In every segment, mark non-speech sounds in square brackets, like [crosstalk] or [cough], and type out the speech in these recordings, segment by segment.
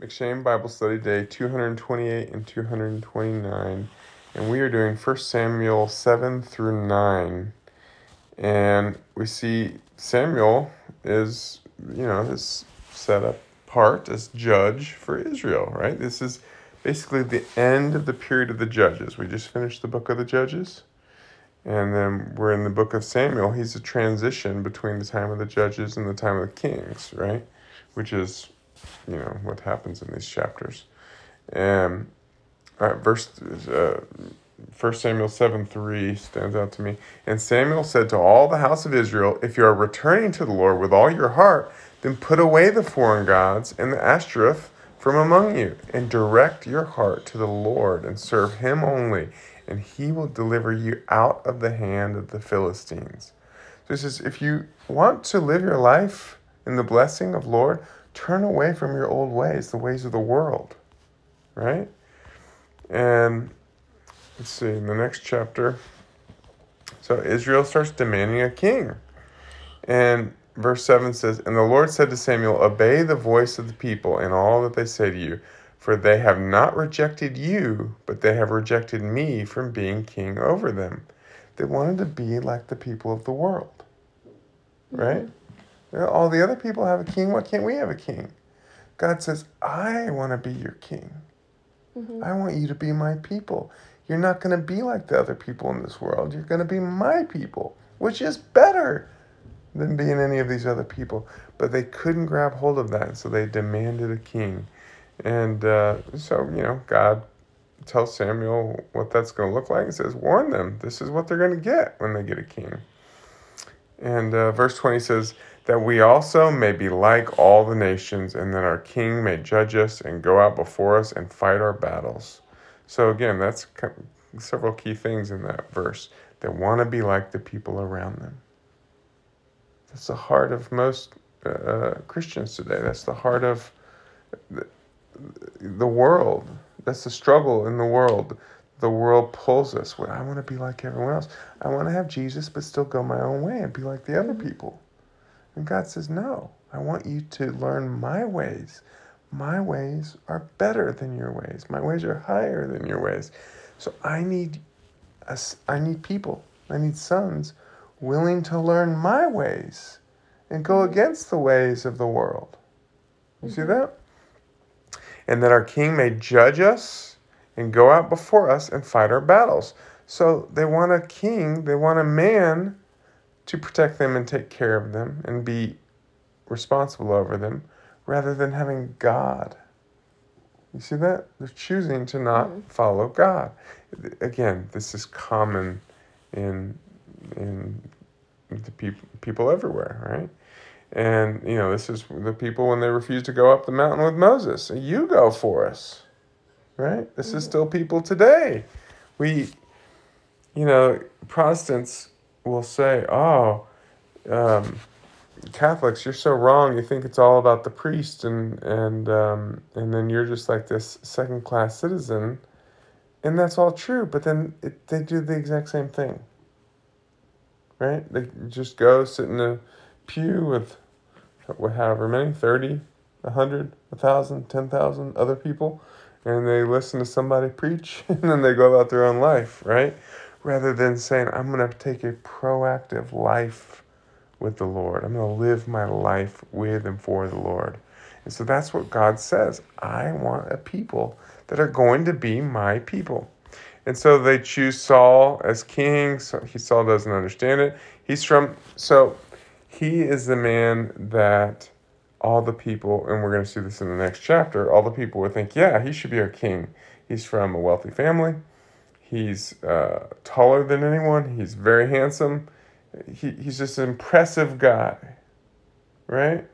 M'Cheyne Bible Study Day 228 and 229. And we are doing 1 Samuel 7 through 9. And we see Samuel is, you know, is set apart as judge for Israel, right? This is basically the end of the period of the judges. We just finished the book of the judges. And then we're in the book of Samuel. He's a transition between the time of the judges and the time of the kings, right? Which is you know what happens in these chapters. And uh, verse uh, 1 Samuel 7 3 stands out to me. And Samuel said to all the house of Israel, If you are returning to the Lord with all your heart, then put away the foreign gods and the Ashtoreth from among you, and direct your heart to the Lord, and serve him only, and he will deliver you out of the hand of the Philistines. So he says, if you want to live your life in the blessing of Lord, turn away from your old ways, the ways of the world, right? And let's see, in the next chapter, so Israel starts demanding a king. And verse 7 says, And the Lord said to Samuel, Obey the voice of the people in all that they say to you, for they have not rejected you, but they have rejected me from being king over them. They wanted to be like the people of the world, right? Mm-hmm. All the other people have a king. Why can't we have a king? God says, I want to be your king. Mm-hmm. I want you to be my people. You're not going to be like the other people in this world. You're going to be my people, which is better than being any of these other people. But they couldn't grab hold of that, so they demanded a king. And uh, so, you know, God tells Samuel what that's going to look like. He says, Warn them, this is what they're going to get when they get a king. And uh, verse 20 says, that we also may be like all the nations, and that our King may judge us and go out before us and fight our battles. So, again, that's several key things in that verse. They want to be like the people around them. That's the heart of most uh, uh, Christians today. That's the heart of the, the world. That's the struggle in the world. The world pulls us. I want to be like everyone else. I want to have Jesus, but still go my own way and be like the other people. And God says, No, I want you to learn my ways. My ways are better than your ways. My ways are higher than your ways. So I need us I need people. I need sons willing to learn my ways and go against the ways of the world. You mm-hmm. see that? And that our king may judge us and go out before us and fight our battles. So they want a king, they want a man to protect them and take care of them and be responsible over them rather than having God. You see that? They're choosing to not mm-hmm. follow God. Again, this is common in in the people people everywhere, right? And you know, this is the people when they refuse to go up the mountain with Moses. You go for us. Right? This mm-hmm. is still people today. We you know, Protestants will say, "Oh, um, Catholics, you're so wrong. You think it's all about the priest, and and um, and then you're just like this second class citizen." And that's all true, but then it, they do the exact same thing. Right? They just go sit in a pew with with however many 30, a 100, 1,000, 10,000 other people, and they listen to somebody preach, [laughs] and then they go about their own life, right? Rather than saying, I'm going to take a proactive life with the Lord. I'm going to live my life with and for the Lord. And so that's what God says. I want a people that are going to be my people. And so they choose Saul as king. So he, Saul doesn't understand it. He's from, so he is the man that all the people, and we're going to see this in the next chapter, all the people would think, yeah, he should be our king. He's from a wealthy family. He's uh, taller than anyone. He's very handsome. He, he's just an impressive guy, right?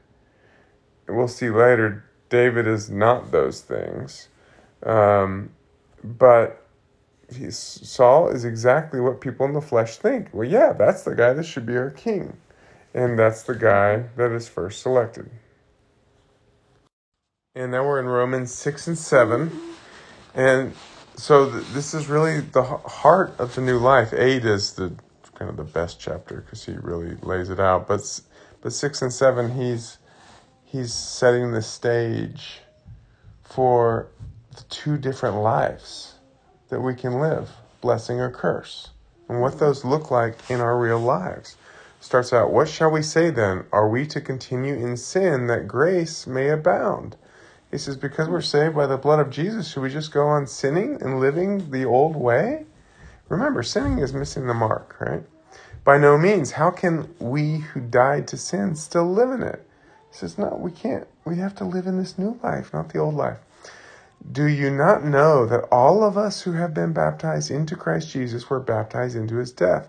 We'll see later, David is not those things. Um, but he's, Saul is exactly what people in the flesh think. Well, yeah, that's the guy that should be our king. And that's the guy that is first selected. And now we're in Romans 6 and 7. And so th- this is really the heart of the new life. Eight is the kind of the best chapter because he really lays it out. But but six and seven, he's he's setting the stage for the two different lives that we can live blessing or curse and what those look like in our real lives. Starts out, What shall we say then? Are we to continue in sin that grace may abound? He says, Because we're saved by the blood of Jesus, should we just go on sinning and living the old way? Remember, sinning is missing the mark, right? By no means. How can we who died to sin still live in it? He says, No, we can't. We have to live in this new life, not the old life. Do you not know that all of us who have been baptized into Christ Jesus were baptized into his death?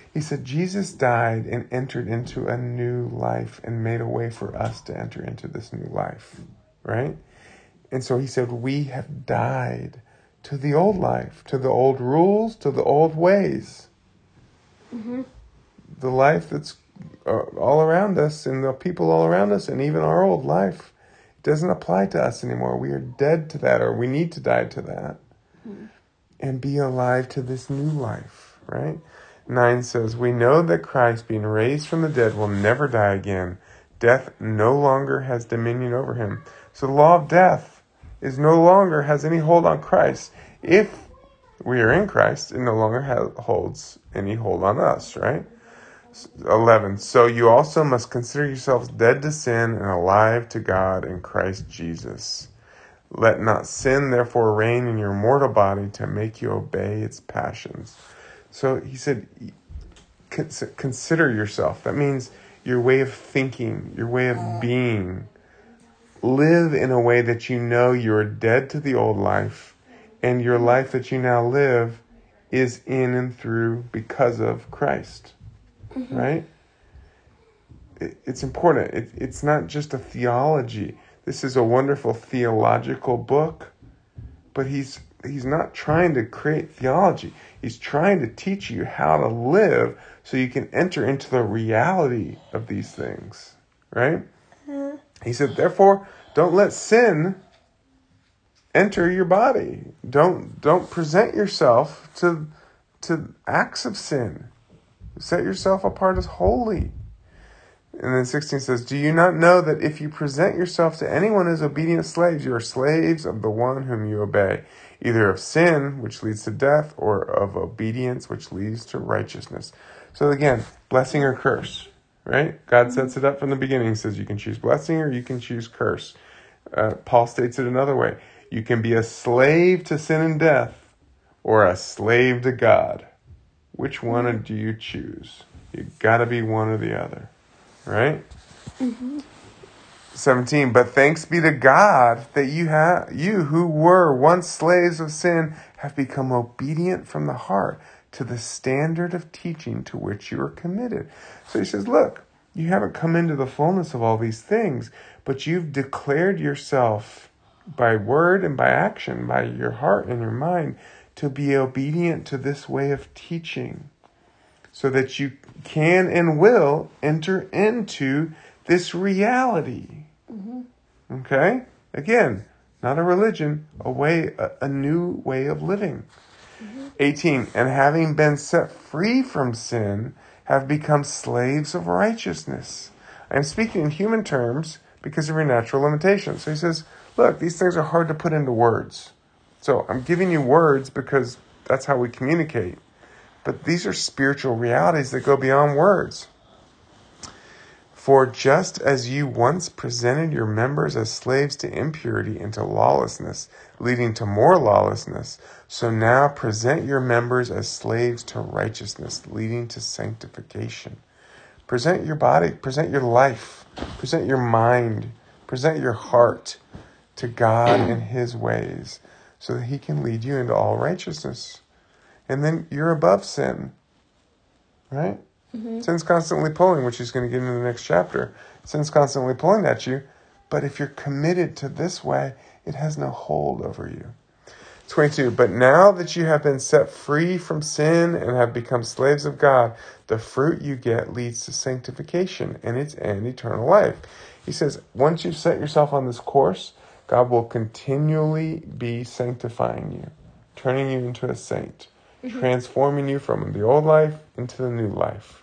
He said, Jesus died and entered into a new life and made a way for us to enter into this new life, right? And so he said, We have died to the old life, to the old rules, to the old ways. Mm-hmm. The life that's uh, all around us and the people all around us, and even our old life doesn't apply to us anymore. We are dead to that, or we need to die to that mm-hmm. and be alive to this new life, right? 9 says, We know that Christ, being raised from the dead, will never die again. Death no longer has dominion over him. So the law of death is no longer has any hold on Christ. If we are in Christ, it no longer holds any hold on us, right? 11. So you also must consider yourselves dead to sin and alive to God in Christ Jesus. Let not sin therefore reign in your mortal body to make you obey its passions. So he said, consider yourself. That means your way of thinking, your way of being. Live in a way that you know you're dead to the old life, and your life that you now live is in and through because of Christ mm-hmm. right? It, it's important. It, it's not just a theology. This is a wonderful theological book, but he's he's not trying to create theology. He's trying to teach you how to live so you can enter into the reality of these things, right? Mm-hmm. He said, therefore, don't let sin enter your body. Don't don't present yourself to to acts of sin. Set yourself apart as holy. And then 16 says, Do you not know that if you present yourself to anyone as obedient slaves, you are slaves of the one whom you obey, either of sin, which leads to death, or of obedience, which leads to righteousness? So again, blessing or curse, right? God mm-hmm. sets it up from the beginning. He says you can choose blessing or you can choose curse. Uh, Paul states it another way you can be a slave to sin and death, or a slave to God. Which one mm-hmm. do you choose? You gotta be one or the other, right? Mm-hmm. 17 but thanks be to god that you have you who were once slaves of sin have become obedient from the heart to the standard of teaching to which you are committed so he says look you haven't come into the fullness of all these things but you've declared yourself by word and by action by your heart and your mind to be obedient to this way of teaching so that you can and will enter into this reality. Okay? Again, not a religion, a way, a, a new way of living. Mm-hmm. 18, and having been set free from sin, have become slaves of righteousness. I am speaking in human terms because of your natural limitations. So he says, look, these things are hard to put into words. So I'm giving you words because that's how we communicate. But these are spiritual realities that go beyond words. For just as you once presented your members as slaves to impurity and to lawlessness, leading to more lawlessness, so now present your members as slaves to righteousness, leading to sanctification. Present your body, present your life, present your mind, present your heart to God and His ways so that he can lead you into all righteousness. And then you're above sin, right? Mm-hmm. Sin's constantly pulling, which he's going to get into the next chapter. Sin's constantly pulling at you, but if you're committed to this way, it has no hold over you. 22. But now that you have been set free from sin and have become slaves of God, the fruit you get leads to sanctification and its end eternal life. He says, once you've set yourself on this course, God will continually be sanctifying you, turning you into a saint, mm-hmm. transforming you from the old life into the new life.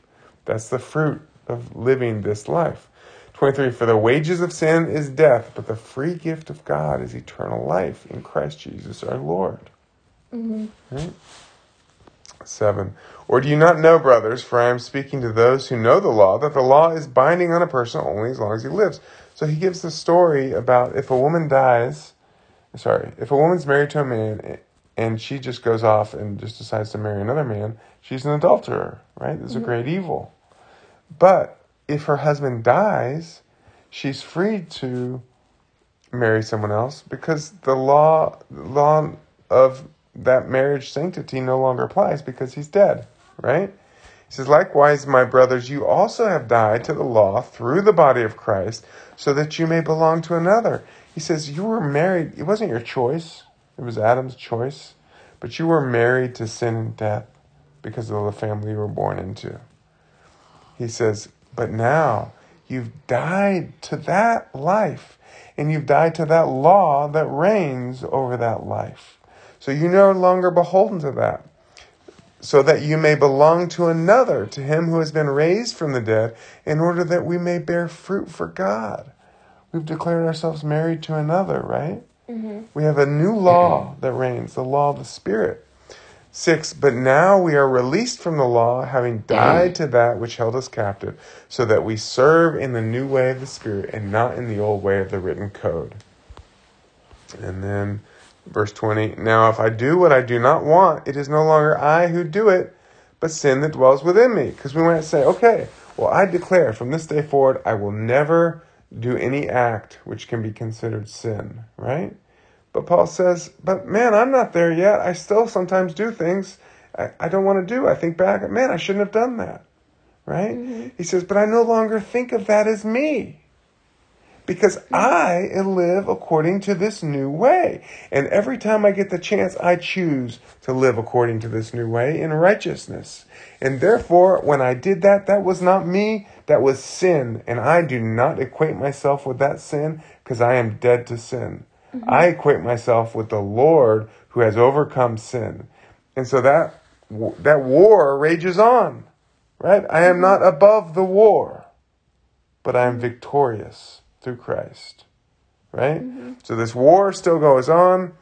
That's the fruit of living this life. 23 For the wages of sin is death, but the free gift of God is eternal life in Christ Jesus our Lord. Mm-hmm. Right? 7. Or do you not know, brothers, for I am speaking to those who know the law, that the law is binding on a person only as long as he lives? So he gives the story about if a woman dies, sorry, if a woman's married to a man and she just goes off and just decides to marry another man, she's an adulterer, right? This is mm-hmm. a great evil. But if her husband dies, she's free to marry someone else because the law law of that marriage sanctity no longer applies because he's dead, right? He says, Likewise, my brothers, you also have died to the law through the body of Christ, so that you may belong to another. He says, You were married, it wasn't your choice, it was Adam's choice, but you were married to sin and death because of the family you were born into. He says, but now you've died to that life and you've died to that law that reigns over that life. So you're no longer beholden to that. So that you may belong to another, to him who has been raised from the dead, in order that we may bear fruit for God. We've declared ourselves married to another, right? Mm-hmm. We have a new law that reigns, the law of the Spirit. 6. But now we are released from the law, having mm. died to that which held us captive, so that we serve in the new way of the Spirit and not in the old way of the written code. And then verse 20 Now if I do what I do not want, it is no longer I who do it, but sin that dwells within me. Because we might say, okay, well, I declare from this day forward, I will never do any act which can be considered sin, right? But Paul says, but man, I'm not there yet. I still sometimes do things I, I don't want to do. I think back, man, I shouldn't have done that. Right? Mm-hmm. He says, but I no longer think of that as me. Because mm-hmm. I live according to this new way. And every time I get the chance, I choose to live according to this new way in righteousness. And therefore, when I did that, that was not me, that was sin. And I do not equate myself with that sin because I am dead to sin. Mm-hmm. I equate myself with the Lord who has overcome sin. And so that that war rages on. Right? I am mm-hmm. not above the war, but I am mm-hmm. victorious through Christ. Right? Mm-hmm. So this war still goes on.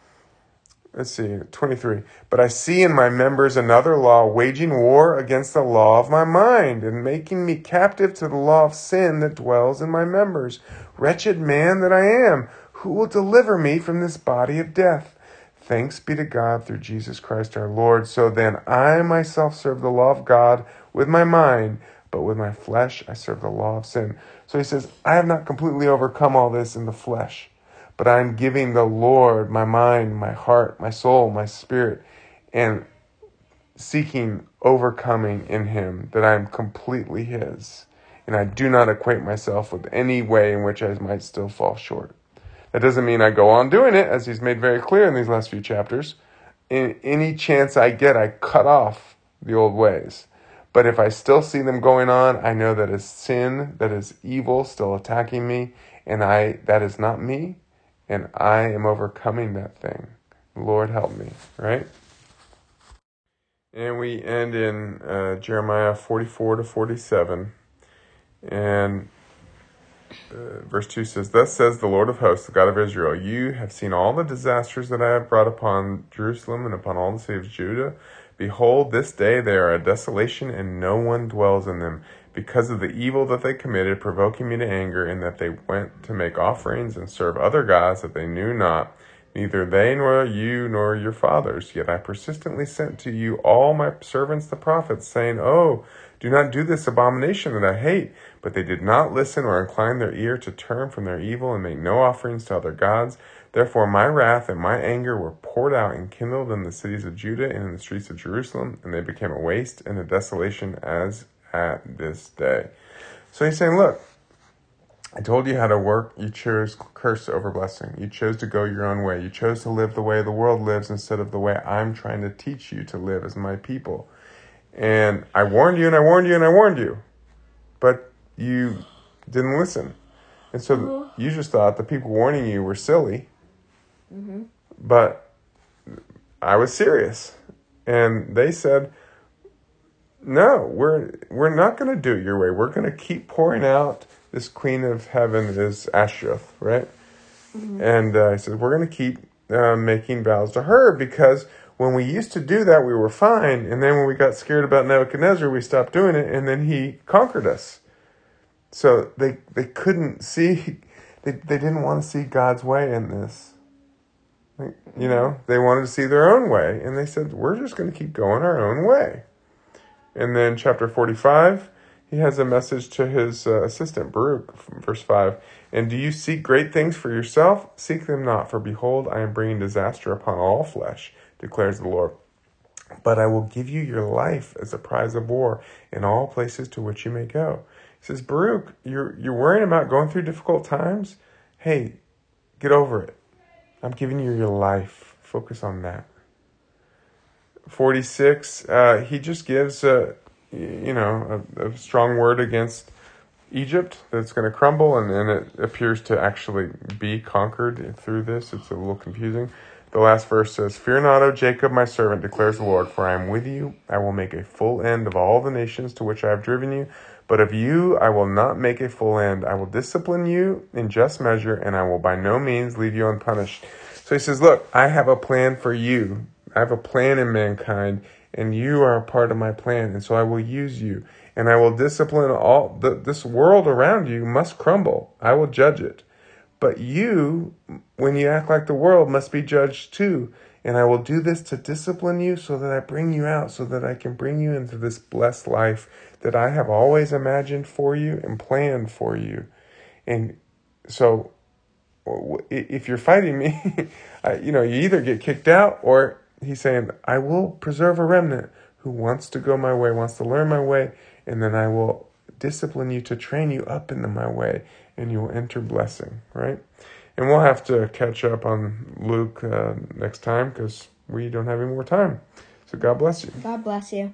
Let's see, 23. But I see in my members another law waging war against the law of my mind and making me captive to the law of sin that dwells in my members. Wretched man that I am, who will deliver me from this body of death? Thanks be to God through Jesus Christ our Lord. So then I myself serve the law of God with my mind, but with my flesh I serve the law of sin. So he says, I have not completely overcome all this in the flesh, but I'm giving the Lord my mind, my heart, my soul, my spirit, and seeking overcoming in him that I am completely his. And I do not equate myself with any way in which I might still fall short. That doesn't mean I go on doing it, as he's made very clear in these last few chapters. In any chance I get, I cut off the old ways. But if I still see them going on, I know that is sin, that is evil still attacking me, and I that is not me, and I am overcoming that thing. Lord help me, right? And we end in uh, Jeremiah 44 to 47. And uh, verse 2 says, Thus says the Lord of hosts, the God of Israel, You have seen all the disasters that I have brought upon Jerusalem and upon all the cities of Judah. Behold, this day they are a desolation, and no one dwells in them, because of the evil that they committed, provoking me to anger, in that they went to make offerings and serve other gods that they knew not, neither they nor you nor your fathers. Yet I persistently sent to you all my servants the prophets, saying, Oh, do not do this abomination that I hate. But they did not listen or incline their ear to turn from their evil and make no offerings to other gods. Therefore my wrath and my anger were poured out and kindled in the cities of Judah and in the streets of Jerusalem, and they became a waste and a desolation as at this day. So he's saying, look, I told you how to work. You chose curse over blessing. You chose to go your own way. You chose to live the way the world lives instead of the way I'm trying to teach you to live as my people. And I warned you and I warned you and I warned you. But you didn't listen. And so mm-hmm. you just thought the people warning you were silly. Mm-hmm. But I was serious. And they said, no, we're we're not going to do it your way. We're going to keep pouring out this queen of heaven is Ashtoreth, right? Mm-hmm. And uh, he says we're going to keep uh, making vows to her because when we used to do that, we were fine, and then when we got scared about Nebuchadnezzar, we stopped doing it, and then he conquered us. So they they couldn't see, [laughs] they they didn't want to see God's way in this. You know, they wanted to see their own way, and they said we're just going to keep going our own way. And then chapter 45, he has a message to his uh, assistant, Baruch, verse 5. And do you seek great things for yourself? Seek them not, for behold, I am bringing disaster upon all flesh, declares the Lord. But I will give you your life as a prize of war in all places to which you may go. He says, Baruch, you're, you're worrying about going through difficult times? Hey, get over it. I'm giving you your life. Focus on that. 46, uh, he just gives a, you know, a, a strong word against Egypt that's going to crumble, and, and it appears to actually be conquered through this. It's a little confusing. The last verse says, Fear not, O Jacob, my servant, declares the Lord, for I am with you. I will make a full end of all the nations to which I have driven you. But of you I will not make a full end. I will discipline you in just measure, and I will by no means leave you unpunished. So he says, Look, I have a plan for you. I have a plan in mankind, and you are a part of my plan, and so I will use you, and I will discipline all the, this world around you must crumble. I will judge it. But you, when you act like the world, must be judged too. And I will do this to discipline you so that I bring you out, so that I can bring you into this blessed life that I have always imagined for you and planned for you. And so if you're fighting me, [laughs] you know, you either get kicked out or he's saying, I will preserve a remnant who wants to go my way, wants to learn my way, and then I will discipline you to train you up into my way, and you will enter blessing, right? And we'll have to catch up on Luke uh, next time because we don't have any more time. So God bless you. God bless you.